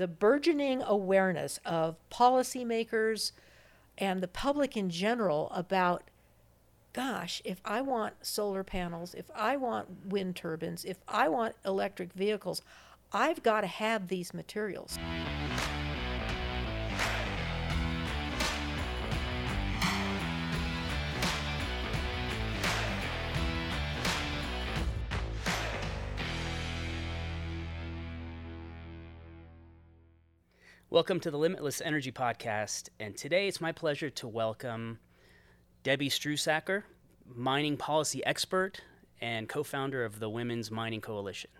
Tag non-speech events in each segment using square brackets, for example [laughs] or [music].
the burgeoning awareness of policymakers and the public in general about gosh, if I want solar panels, if I want wind turbines, if I want electric vehicles, I've got to have these materials. Welcome to the Limitless Energy Podcast, and today it's my pleasure to welcome Debbie Struhsacker, mining policy expert and co founder of the Women's Mining Coalition.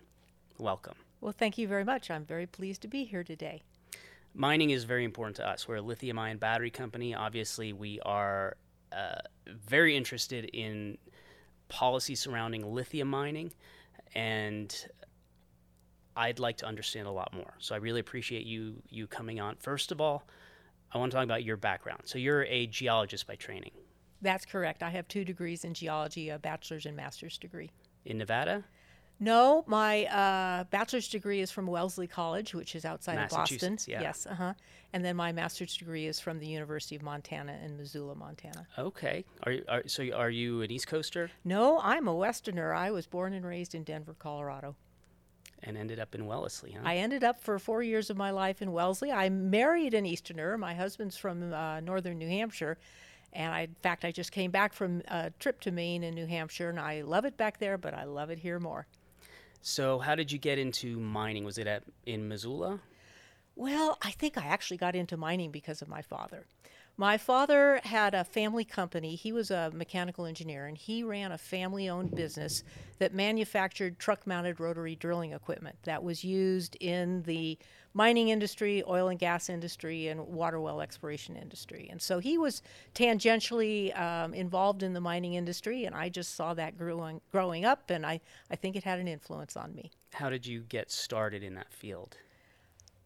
Welcome. Well, thank you very much. I'm very pleased to be here today. Mining is very important to us. We're a lithium ion battery company. Obviously, we are uh, very interested in policy surrounding lithium mining, and I'd like to understand a lot more. So I really appreciate you you coming on. First of all, I want to talk about your background. So you're a geologist by training. That's correct. I have two degrees in geology, a bachelor's and master's degree. In Nevada? No, my uh, bachelor's degree is from Wellesley College, which is outside of Boston. Yeah. Yes, uh huh. And then my master's degree is from the University of Montana in Missoula, Montana. Okay. Are, are so are you an East Coaster? No, I'm a Westerner. I was born and raised in Denver, Colorado and ended up in Wellesley, huh? I ended up for four years of my life in Wellesley. I married an Easterner. My husband's from uh, northern New Hampshire. And I, in fact, I just came back from a trip to Maine and New Hampshire, and I love it back there, but I love it here more. So, how did you get into mining? Was it at in Missoula? Well, I think I actually got into mining because of my father. My father had a family company. He was a mechanical engineer, and he ran a family owned business that manufactured truck mounted rotary drilling equipment that was used in the mining industry, oil and gas industry, and water well exploration industry. And so he was tangentially um, involved in the mining industry, and I just saw that growing, growing up, and I, I think it had an influence on me. How did you get started in that field?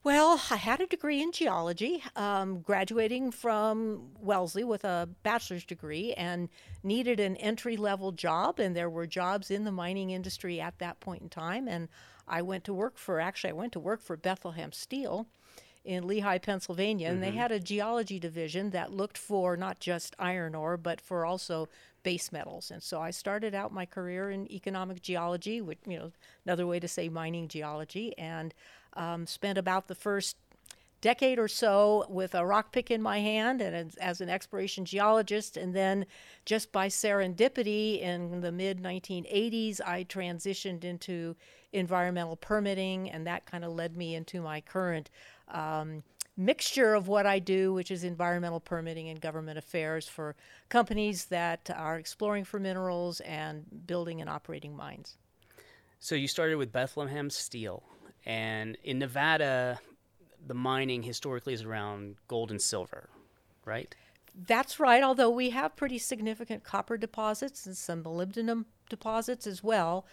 Well, I had a degree in geology, um, graduating from Wellesley with a bachelor's degree, and needed an entry level job. And there were jobs in the mining industry at that point in time. And I went to work for, actually, I went to work for Bethlehem Steel in Lehigh, Pennsylvania, and mm-hmm. they had a geology division that looked for not just iron ore, but for also base metals. And so I started out my career in economic geology, which, you know, another way to say mining geology, and um, spent about the first decade or so with a rock pick in my hand and as, an exploration geologist. And then, just by serendipity, in the mid 1980s, I transitioned into environmental permitting, and that kind of led me into my current. Um, mixture of what I do, which is environmental permitting and government affairs for companies that are exploring for minerals and building and operating mines. So you started with Bethlehem Steel. And in Nevada, the mining historically is around gold and silver, right? That's right, although we have pretty significant copper deposits and some molybdenum deposits as well.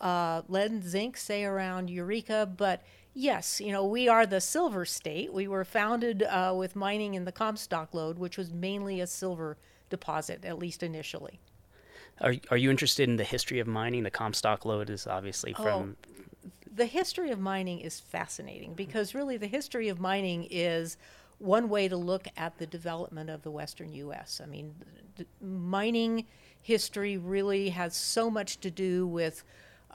Uh, lead and zinc, say around Eureka, but yes, you know, we are the silver state. We were founded uh, with mining in the Comstock lode, which was mainly a silver deposit, at least initially. Are, are you interested in the history of mining? The Comstock lode is obviously oh, from the history of mining is fascinating because really the history of mining is one way to look at the development of the western U.S. I mean, d- mining history really has so much to do with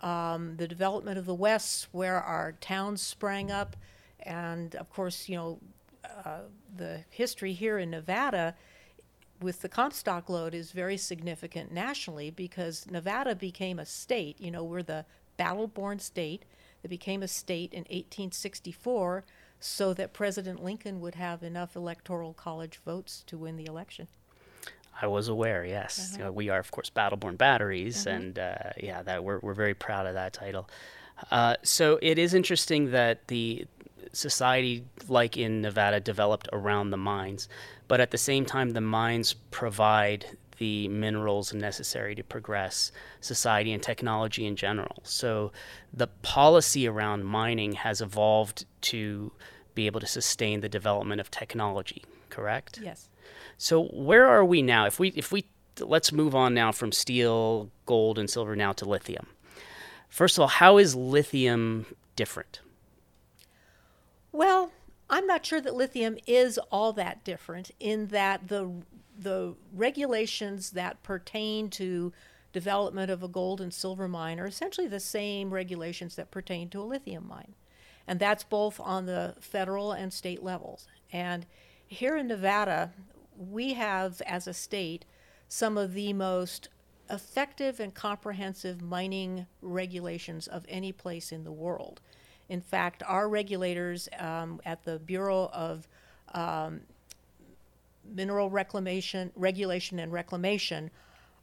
um, the development of the West, where our towns sprang up, and of course, you know, uh, the history here in Nevada with the Comstock lode is very significant nationally because Nevada became a state. You know, we're the battle born state that became a state in 1864 so that President Lincoln would have enough electoral college votes to win the election. I was aware, yes. Uh-huh. Uh, we are, of course, Battle-Born Batteries, uh-huh. and uh, yeah, that we're we're very proud of that title. Uh, so it is interesting that the society, like in Nevada, developed around the mines, but at the same time, the mines provide the minerals necessary to progress society and technology in general. So the policy around mining has evolved to be able to sustain the development of technology, correct? Yes. So where are we now? If we if we let's move on now from steel, gold and silver now to lithium. First of all, how is lithium different? Well, I'm not sure that lithium is all that different in that the the regulations that pertain to development of a gold and silver mine are essentially the same regulations that pertain to a lithium mine. And that's both on the federal and state levels. And here in Nevada, we have, as a state, some of the most effective and comprehensive mining regulations of any place in the world. In fact, our regulators um, at the Bureau of um, Mineral Reclamation, Regulation and Reclamation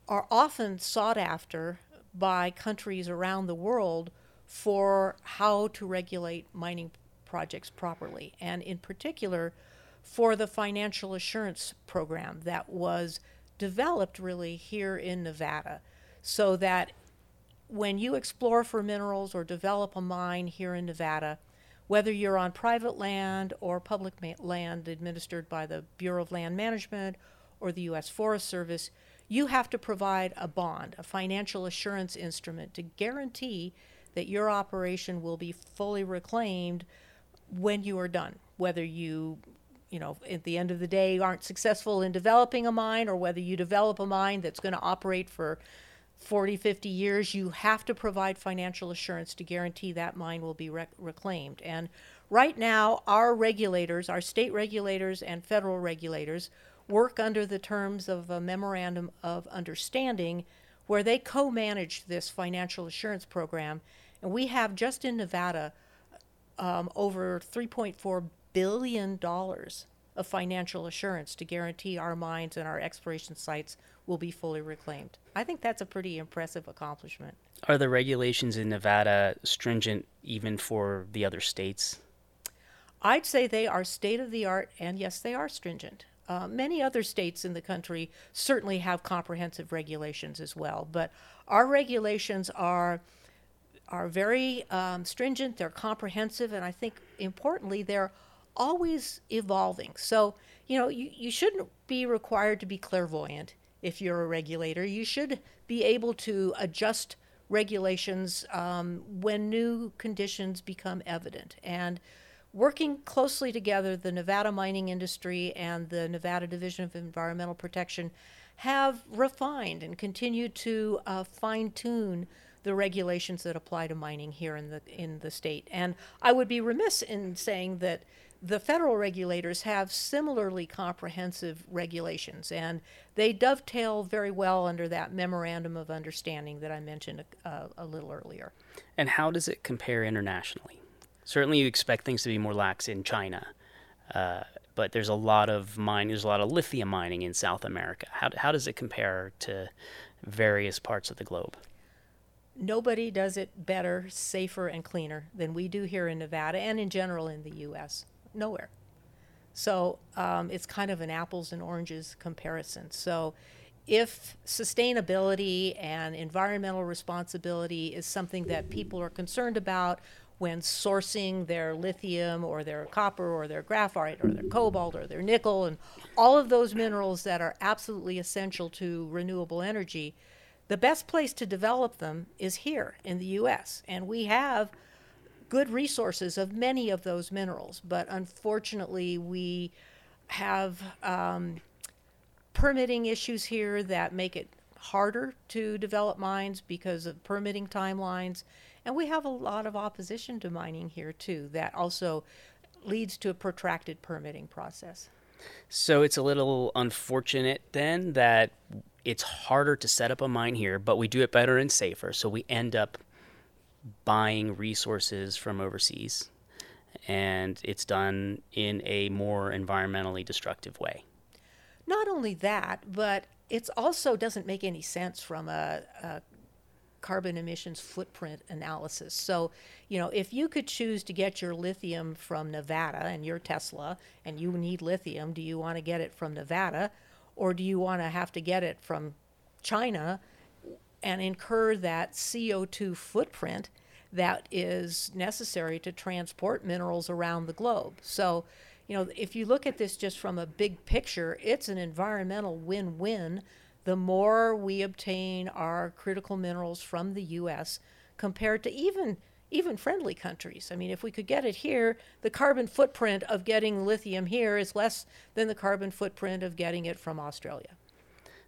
are often sought after by countries around the world for how to regulate mining projects properly, and in particular for the financial assurance program that was developed really here in Nevada so that when you explore for minerals or develop a mine here in Nevada, whether you're on private land or public ma- land administered by the Bureau of Land Management or the U.S. Forest Service, you have to provide a bond, a financial assurance instrument to guarantee that your operation will be fully reclaimed when you are done, whether you you know, at the end of the day, aren't successful in developing a mine, or whether you develop a mine that's going to operate for 40, 50 years, you have to provide financial assurance to guarantee that mine will be rec- reclaimed. And right now, our regulators, our state regulators and federal regulators, work under the terms of a memorandum of understanding where they co manage this financial assurance program. And we have just in Nevada um, over 3.4 billion dollars of financial assurance to guarantee our mines and our exploration sites will be fully reclaimed. I think that's a pretty impressive accomplishment. Are the regulations in Nevada stringent even for the other states? I'd say they are state of the art, and yes, they are stringent. Uh, many other states in the country certainly have comprehensive regulations as well, but our regulations are are very um, stringent. They're comprehensive, and I think importantly, they're always evolving. So, you know, you, you shouldn't be required to be clairvoyant if you're a regulator. You should be able to adjust regulations um, when new conditions become evident. And working closely together, the Nevada mining industry and the Nevada Division of Environmental Protection have refined and continue to uh, fine tune the regulations that apply to mining here in the in the state. And I would be remiss in saying that the federal regulators have similarly comprehensive regulations, and they dovetail very well under that memorandum of understanding that I mentioned a, a, little earlier. And how does it compare internationally? Certainly, you expect things to be more lax in China, uh, but there's a lot of mining, there's a lot of lithium mining in South America. How, how does it compare to various parts of the globe? Nobody does it better, safer, and cleaner than we do here in Nevada and in general in the U.S nowhere. So um, it's kind of an apples and oranges comparison. So if sustainability and environmental responsibility is something that people are concerned about when sourcing their lithium or their copper or their graphite or their cobalt or their nickel and all of those minerals that are absolutely essential to renewable energy, the best place to develop them is here in the US. And we have good resources of many of those minerals, but unfortunately, we have um, permitting issues here that make it harder to develop mines because of permitting timelines. And we have a lot of opposition to mining here, too, that also leads to a protracted permitting process. So it's a little unfortunate then that it's harder to set up a mine here, but we do it better and safer. So we end up buying resources from overseas, and it's done in a more environmentally destructive way. Not only that, but it also doesn't make any sense from a, a carbon emissions footprint analysis. So, you know, if you could choose to get your lithium from Nevada and your Tesla and you need lithium, do you want to get it from Nevada or do you want to have to get it from China and incur that CO2 footprint that is necessary to transport minerals around the globe. So, you know, if you look at this just from a big picture, it's an environmental win win. The more we obtain our critical minerals from the U.S. compared to even even friendly countries. I mean, if we could get it here, the carbon footprint of getting lithium here is less than the carbon footprint of getting it from Australia.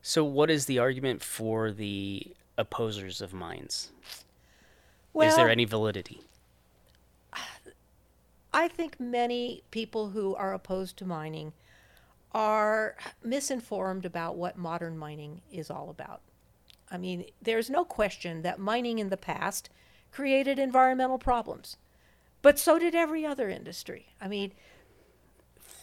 So, what is the argument for the opposers of mines? Well, is there any validity? [sighs] I think many people who are opposed to mining are misinformed about what modern mining is all about. I mean, there's no question that mining in the past created environmental problems, but so did every other industry. I mean,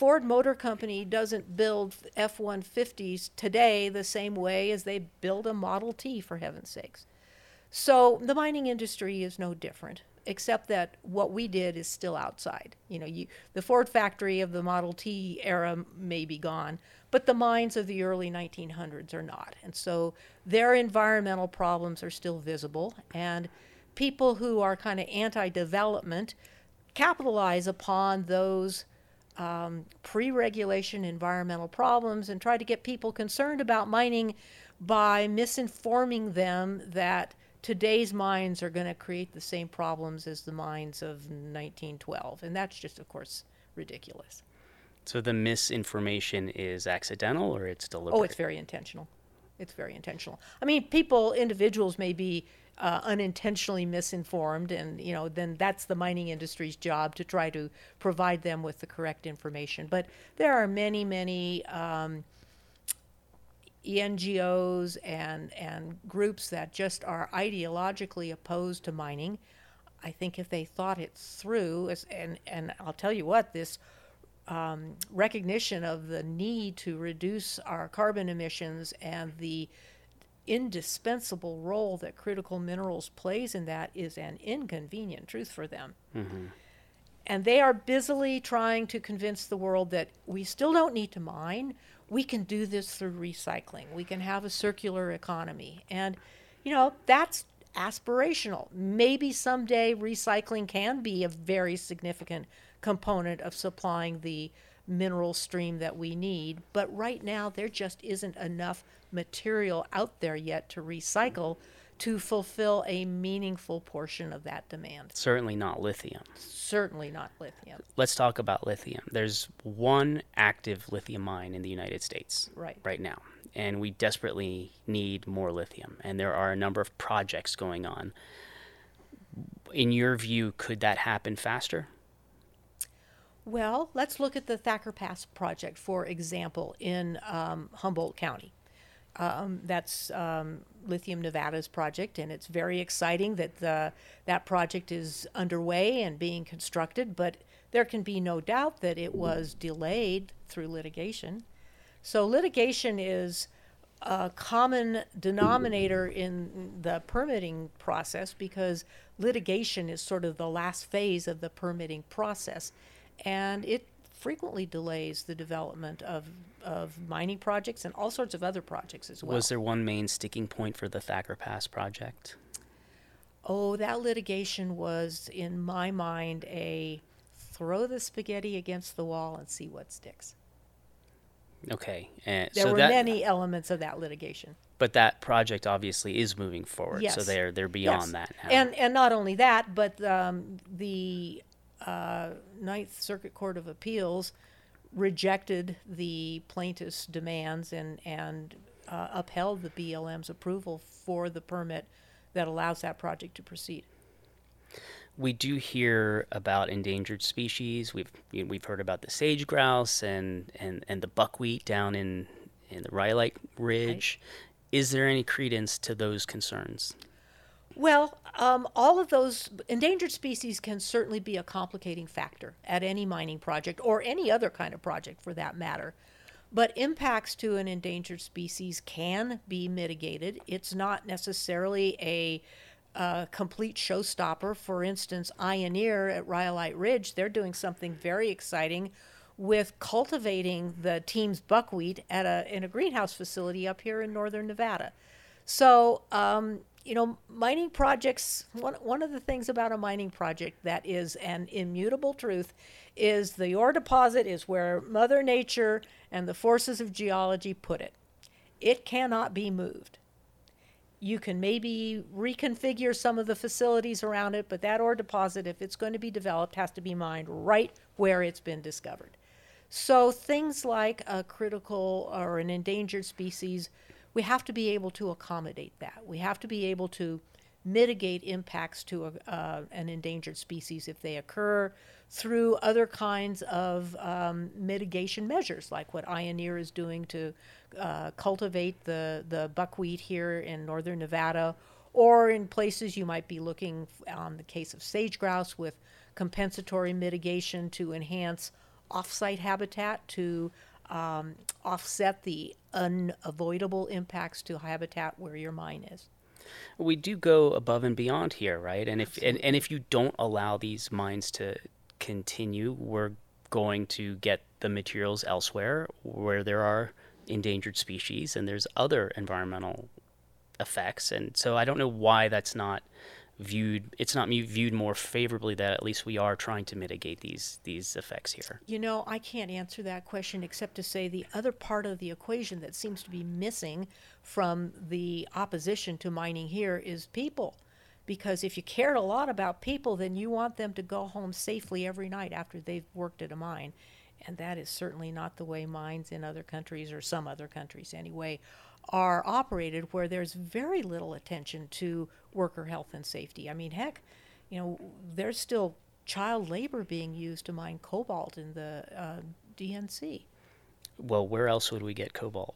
Ford Motor Company doesn't build F 150s today the same way as they build a Model T, for heaven's sakes. So the mining industry is no different, except that what we did is still outside. You know, you, the Ford factory of the Model T era may be gone, but the mines of the early 1900s are not. And so their environmental problems are still visible. And people who are kind of anti development capitalize upon those um, pre regulation environmental problems and try to get people concerned about mining by misinforming them that today's mines are going to create the same problems as the mines of 1912. And that's just, of course, ridiculous. So the misinformation is accidental or it's deliberate? Oh, it's very intentional. It's very intentional. I mean, people, individuals may be uh, unintentionally misinformed, and you know, then that's the mining industry's job to try to provide them with the correct information. But there are many, many um, NGOs and and groups that just are ideologically opposed to mining. I think if they thought it through, and and I'll tell you what, this um, recognition of the need to reduce our carbon emissions and the indispensable role that critical minerals plays in that is an inconvenient truth for them. Mm-hmm. And they are busily trying to convince the world that we still don't need to mine we can do this through recycling. We can have a circular economy. And, you know, that's aspirational. Maybe someday recycling can be a very significant component of supplying the mineral stream that we need. But right now, there just isn't enough material out there yet to recycle to fulfill a meaningful portion of that demand. Certainly not lithium. Certainly not lithium. Let's talk about lithium. There's one active lithium mine in the United States right, right now, and we desperately need more lithium. And there are a number of projects going on. In your view, could that happen faster? Well, let's look at the Thacker Pass project, for example, in um, Humboldt County. Um, that's um, Lithium Nevada's project, and it's very exciting that the, that project is underway and being constructed. But there can be no doubt that it was delayed through litigation. So litigation is a common denominator in the permitting process because litigation is sort of the last phase of the permitting process, and it frequently delays the development of, of mining projects and all sorts of other projects as well. Was there one main sticking point for the Thacker Pass project? Oh, that litigation was, in my mind, a throw the spaghetti against the wall and see what sticks. Okay. And there so were that, many elements of that litigation. But that project obviously is moving forward. Yes. So they're they're beyond yes. that now. And and not only that, but um, the uh, Ninth Circuit Court of Appeals rejected the plaintiff's demands and and uh, upheld the BLM's approval for the permit that allows that project to proceed. We do hear about endangered species. We've we've heard about the sage grouse and, and, and the buckwheat down in in the Rhyolite Ridge. Right. Is there any credence to those concerns? Well, um, all of those endangered species can certainly be a complicating factor at any mining project or any other kind of project for that matter. But impacts to an endangered species can be mitigated. It's not necessarily a uh, complete showstopper. For instance, Ioneer at Rhyolite Ridge, they're doing something very exciting with cultivating the Tiehm's buckwheat at a in a greenhouse facility up here in northern Nevada. So um, you know, mining projects, one, one of the things about a mining project that is an immutable truth is the ore deposit is where Mother Nature and the forces of geology put it. It cannot be moved. You can maybe reconfigure some of the facilities around it, but that ore deposit, if it's going to be developed, has to be mined right where it's been discovered. So things like a critical or an endangered species, we have to be able to accommodate that. We have to be able to mitigate impacts to a, uh, an endangered species if they occur through other kinds of um, mitigation measures, like what Ioneer is doing to uh, cultivate the, the buckwheat here in northern Nevada, or in places you might be looking on the case of sage grouse with compensatory mitigation to enhance offsite habitat to um, offset the unavoidable impacts to habitat where your mine is we do go above and beyond here, right? And if and, and if you don't allow these mines to continue, we're going to get the materials elsewhere where there are endangered species and there's other environmental effects. And so I don't know why that's not viewed it's not viewed more favorably that at least we are trying to mitigate these these effects here. You know i can't answer that question except to say the other part of the equation that seems to be missing from the opposition to mining here is people. Because if you cared a lot about people then you want them to go home safely every night after they've worked at a mine. And that is certainly not the way mines in other countries or some other countries anyway are operated where there's very little attention to worker health and safety. I mean, heck, you know, there's still child labor being used to mine cobalt in the uh, DNC. Well, where else would we get cobalt?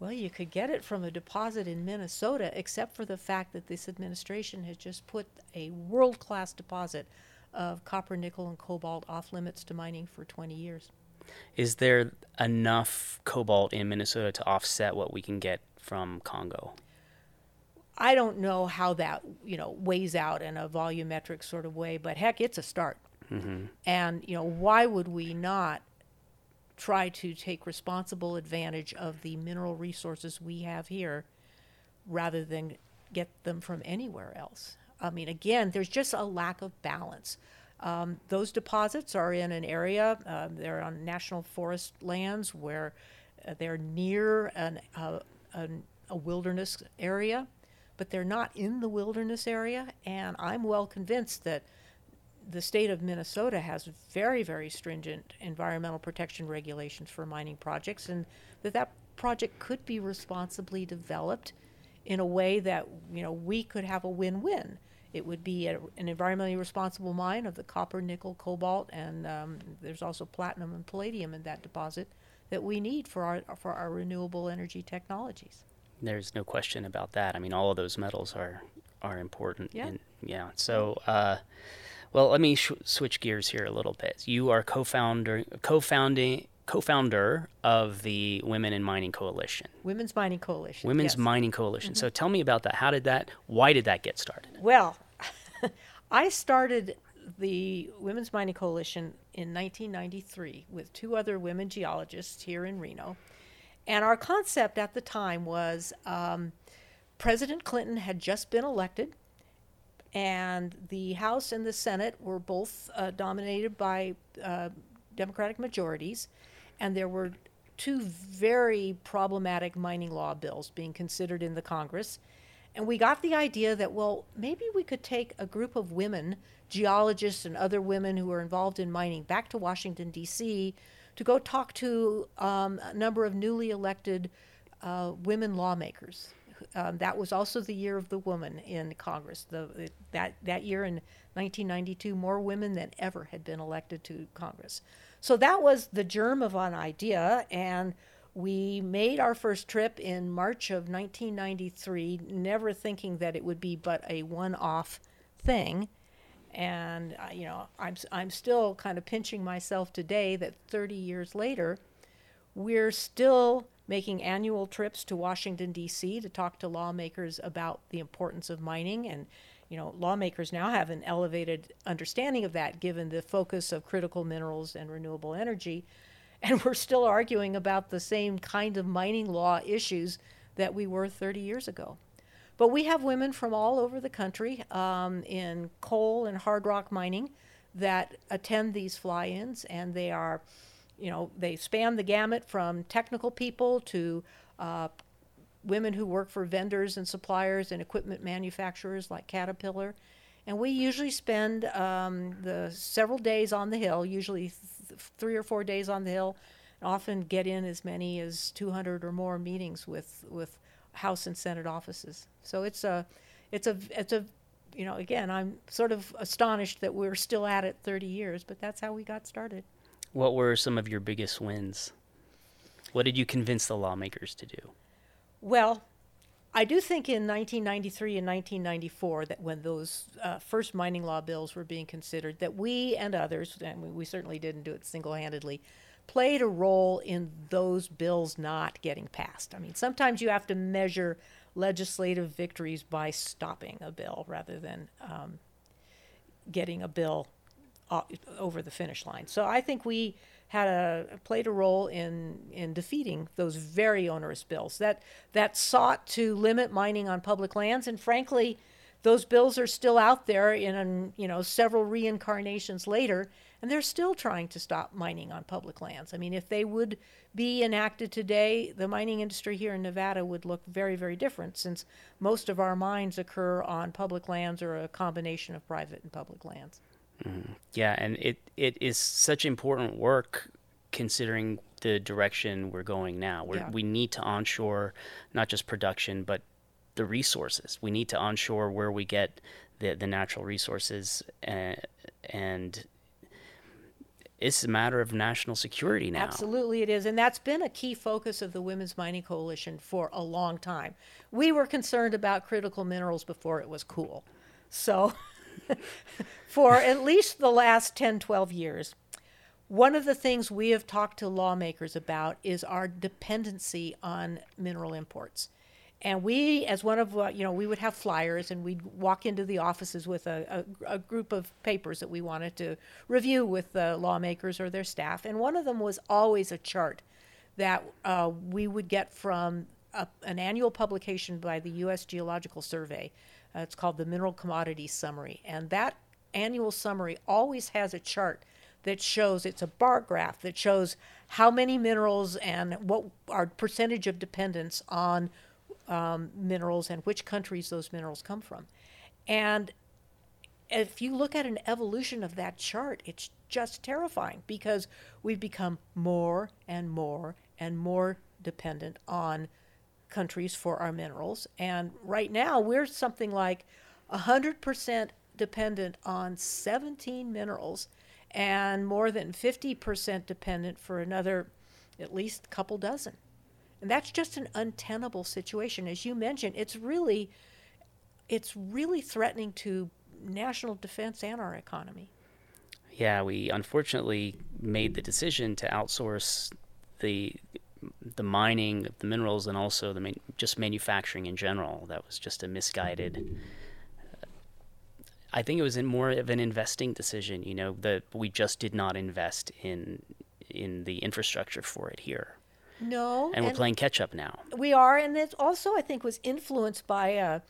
Well, you could get it from a deposit in Minnesota, except for the fact that this administration has just put a world class deposit of copper, nickel, and cobalt off limits to mining for 20 years. Is there enough cobalt in Minnesota to offset what we can get from Congo? I don't know how that you know weighs out in a volumetric sort of way, but heck, it's a start. Mm-hmm. And you know, why would we not try to take responsible advantage of the mineral resources we have here, rather than get them from anywhere else? I mean, again, there's just a lack of balance. Um, those deposits are in an area, uh, they're on national forest lands where uh, they're near an, uh, an, a wilderness area, but they're not in the wilderness area. And I'm well convinced that the state of Minnesota has very, very stringent environmental protection regulations for mining projects, and that that project could be responsibly developed in a way that you know we could have a win-win. It would be a, an environmentally responsible mine of the copper, nickel, cobalt, and um, there's also platinum and palladium in that deposit that we need for our for our renewable energy technologies. There's no question about that. I mean, all of those metals are are important. Yeah. And, yeah. So. Uh, well, let me sh- switch gears here a little bit. You are co-founder, co-founding, co-founder of the Women in Mining Coalition. Women's Mining Coalition. Women's yes. Mining Coalition. Mm-hmm. So tell me about that. How did that? Why did that get started? Well, [laughs] I started the Women's Mining Coalition in 1993 with two other women geologists here in Reno. And our concept at the time was um, President Clinton had just been elected, and the House and the Senate were both uh, dominated by uh, Democratic majorities, and there were two very problematic mining law bills being considered in the Congress. And we got the idea that, well, maybe we could take a group of women, geologists and other women who are involved in mining, back to Washington, D.C. to go talk to um, a number of newly elected uh, women lawmakers. Um, that was also the year of the woman in Congress. The, that, that year in 1992, more women than ever had been elected to Congress. So that was the germ of an idea, and we made our first trip in March of 1993, never thinking that it would be but a one off thing. And, uh, you know, I'm, I'm still kind of pinching myself today that 30 years later, we're still making annual trips to Washington, D.C. to talk to lawmakers about the importance of mining. And, you know, lawmakers now have an elevated understanding of that given the focus of critical minerals and renewable energy and we're still arguing about the same kind of mining law issues that we were 30 years ago. But we have women from all over the country um, in coal and hard rock mining that attend these fly ins, and they are, you know, they span the gamut from technical people to uh, women who work for vendors and suppliers and equipment manufacturers like Caterpillar. And we usually spend um, the several days on the Hill, usually th- three or four days on the Hill, and often get in as many as 200 or more meetings with, with House and Senate offices. So it's a, it's a, it's a, you know, again, I'm sort of astonished that we're still at it 30 years, but that's how we got started. What were some of your biggest wins? What did you convince the lawmakers to do? Well, I do think in 1993 and 1994 that when those uh, first mining law bills were being considered, that we and others, and we, certainly didn't do it single-handedly, played a role in those bills not getting passed. I mean, sometimes you have to measure legislative victories by stopping a bill rather than um, getting a bill o- over the finish line. So I think we had a played a role in in defeating those very onerous bills that that sought to limit mining on public lands and frankly those bills are still out there in um, you know several reincarnations later and they're still trying to stop mining on public lands. I mean if they would be enacted today, the mining industry here in Nevada would look very very different since most of our mines occur on public lands or a combination of private and public lands. Mm-hmm. Yeah, and it, it is such important work considering the direction we're going now. we Yeah. We need to onshore not just production, but the resources. We need to onshore where we get the, the natural resources, uh, and it's a matter of national security now. Absolutely, it is. And that's been a key focus of the Women's Mining Coalition for a long time. We were concerned about critical minerals before it was cool. So, [laughs] for at least the last 10, 12 years, one of the things we have talked to lawmakers about is our dependency on mineral imports. And we, as one of, uh, you know, we would have flyers and we'd walk into the offices with a, a, a group of papers that we wanted to review with the lawmakers or their staff. And one of them was always a chart that uh, we would get from a, an annual publication by the U.S. Geological Survey. Uh, it's called the Mineral Commodities Summary. And that annual summary always has a chart that shows it's a bar graph that shows how many minerals and what our percentage of dependence on um, minerals and which countries those minerals come from. And if you look at an evolution of that chart, it's just terrifying because we've become more and more and more dependent on countries for our minerals. And right now, we're something like 100% dependent on 17 minerals and more than 50% dependent for another at least couple dozen. And that's just an untenable situation. As you mentioned, it's really it's really threatening to national defense and our economy. Yeah, we unfortunately made the decision to outsource the the mining of the minerals and also the man, just manufacturing in general. That was just a misguided. I think it was in more of an investing decision. You know, that we just did not invest in in the infrastructure for it here, No, and, we're playing catch up now. We are, and it also I think was influenced by, uh,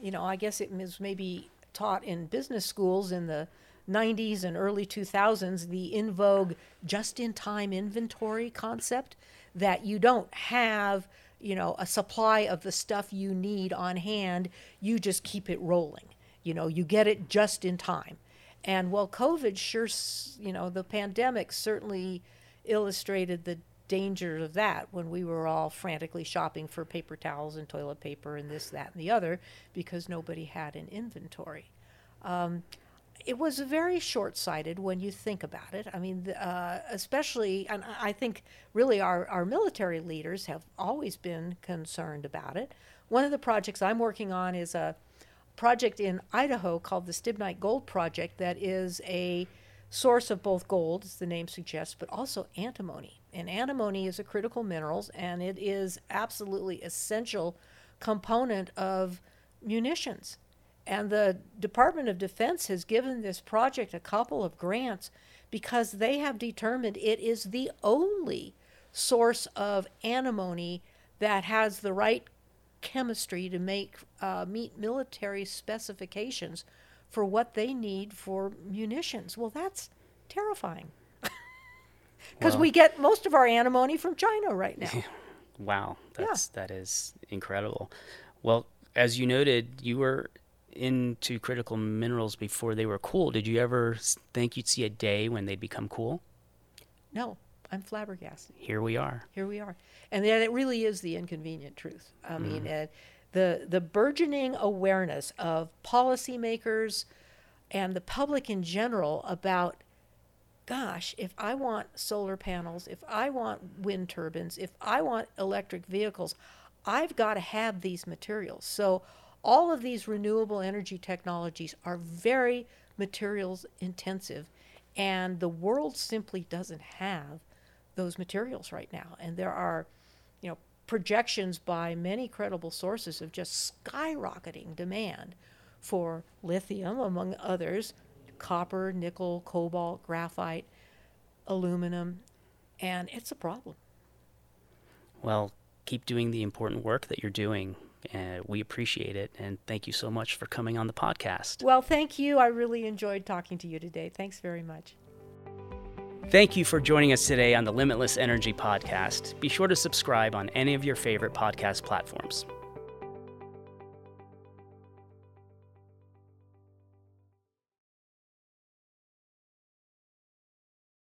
you know, I guess it was maybe taught in business schools in the 90s and early 2000s, the in vogue just-in-time inventory concept that you don't have, you know, a supply of the stuff you need on hand. You just keep it rolling. You know, you get it just in time. And well, COVID sure, you know, the pandemic certainly illustrated the danger of that when we were all frantically shopping for paper towels and toilet paper and this, that, and the other because nobody had an inventory. Um, it was very short-sighted when you think about it. I mean, uh, especially, and I think really our, our military leaders have always been concerned about it. One of the projects I'm working on is a project in Idaho called the Stibnite Gold Project that is a source of both gold, as the name suggests, but also antimony. And antimony is a critical minerals, and it is absolutely essential component of munitions. And the Department of Defense has given this project a couple of grants because they have determined it is the only source of antimony that has the right chemistry to make uh, meet military specifications for what they need for munitions. Well, that's terrifying. [laughs] Because Well- we get most of our antimony from China right now. [laughs] Wow, that's yeah. that is incredible. Well, as you noted, you were into critical minerals before they were cool. Did you ever think you'd see a day when they'd become cool? No, I'm flabbergasted. Here we are. Here we are, and that it really is the inconvenient truth. I mm. mean, uh, the the burgeoning awareness of policymakers and the public in general about gosh, if I want solar panels, if I want wind turbines, if I want electric vehicles, I've got to have these materials. So all of these renewable energy technologies are very materials intensive, and the world simply doesn't have those materials right now. And there are, you know, projections by many credible sources of just skyrocketing demand for lithium, among others, copper, nickel, cobalt, graphite, aluminum, and it's a problem. Well, keep doing the important work that you're doing. Uh, we appreciate it, and thank you so much for coming on the podcast. Well, thank you. I really enjoyed talking to you today. Thanks very much. Thank you for joining us today on the Limitless Energy Podcast. Be sure to subscribe on any of your favorite podcast platforms.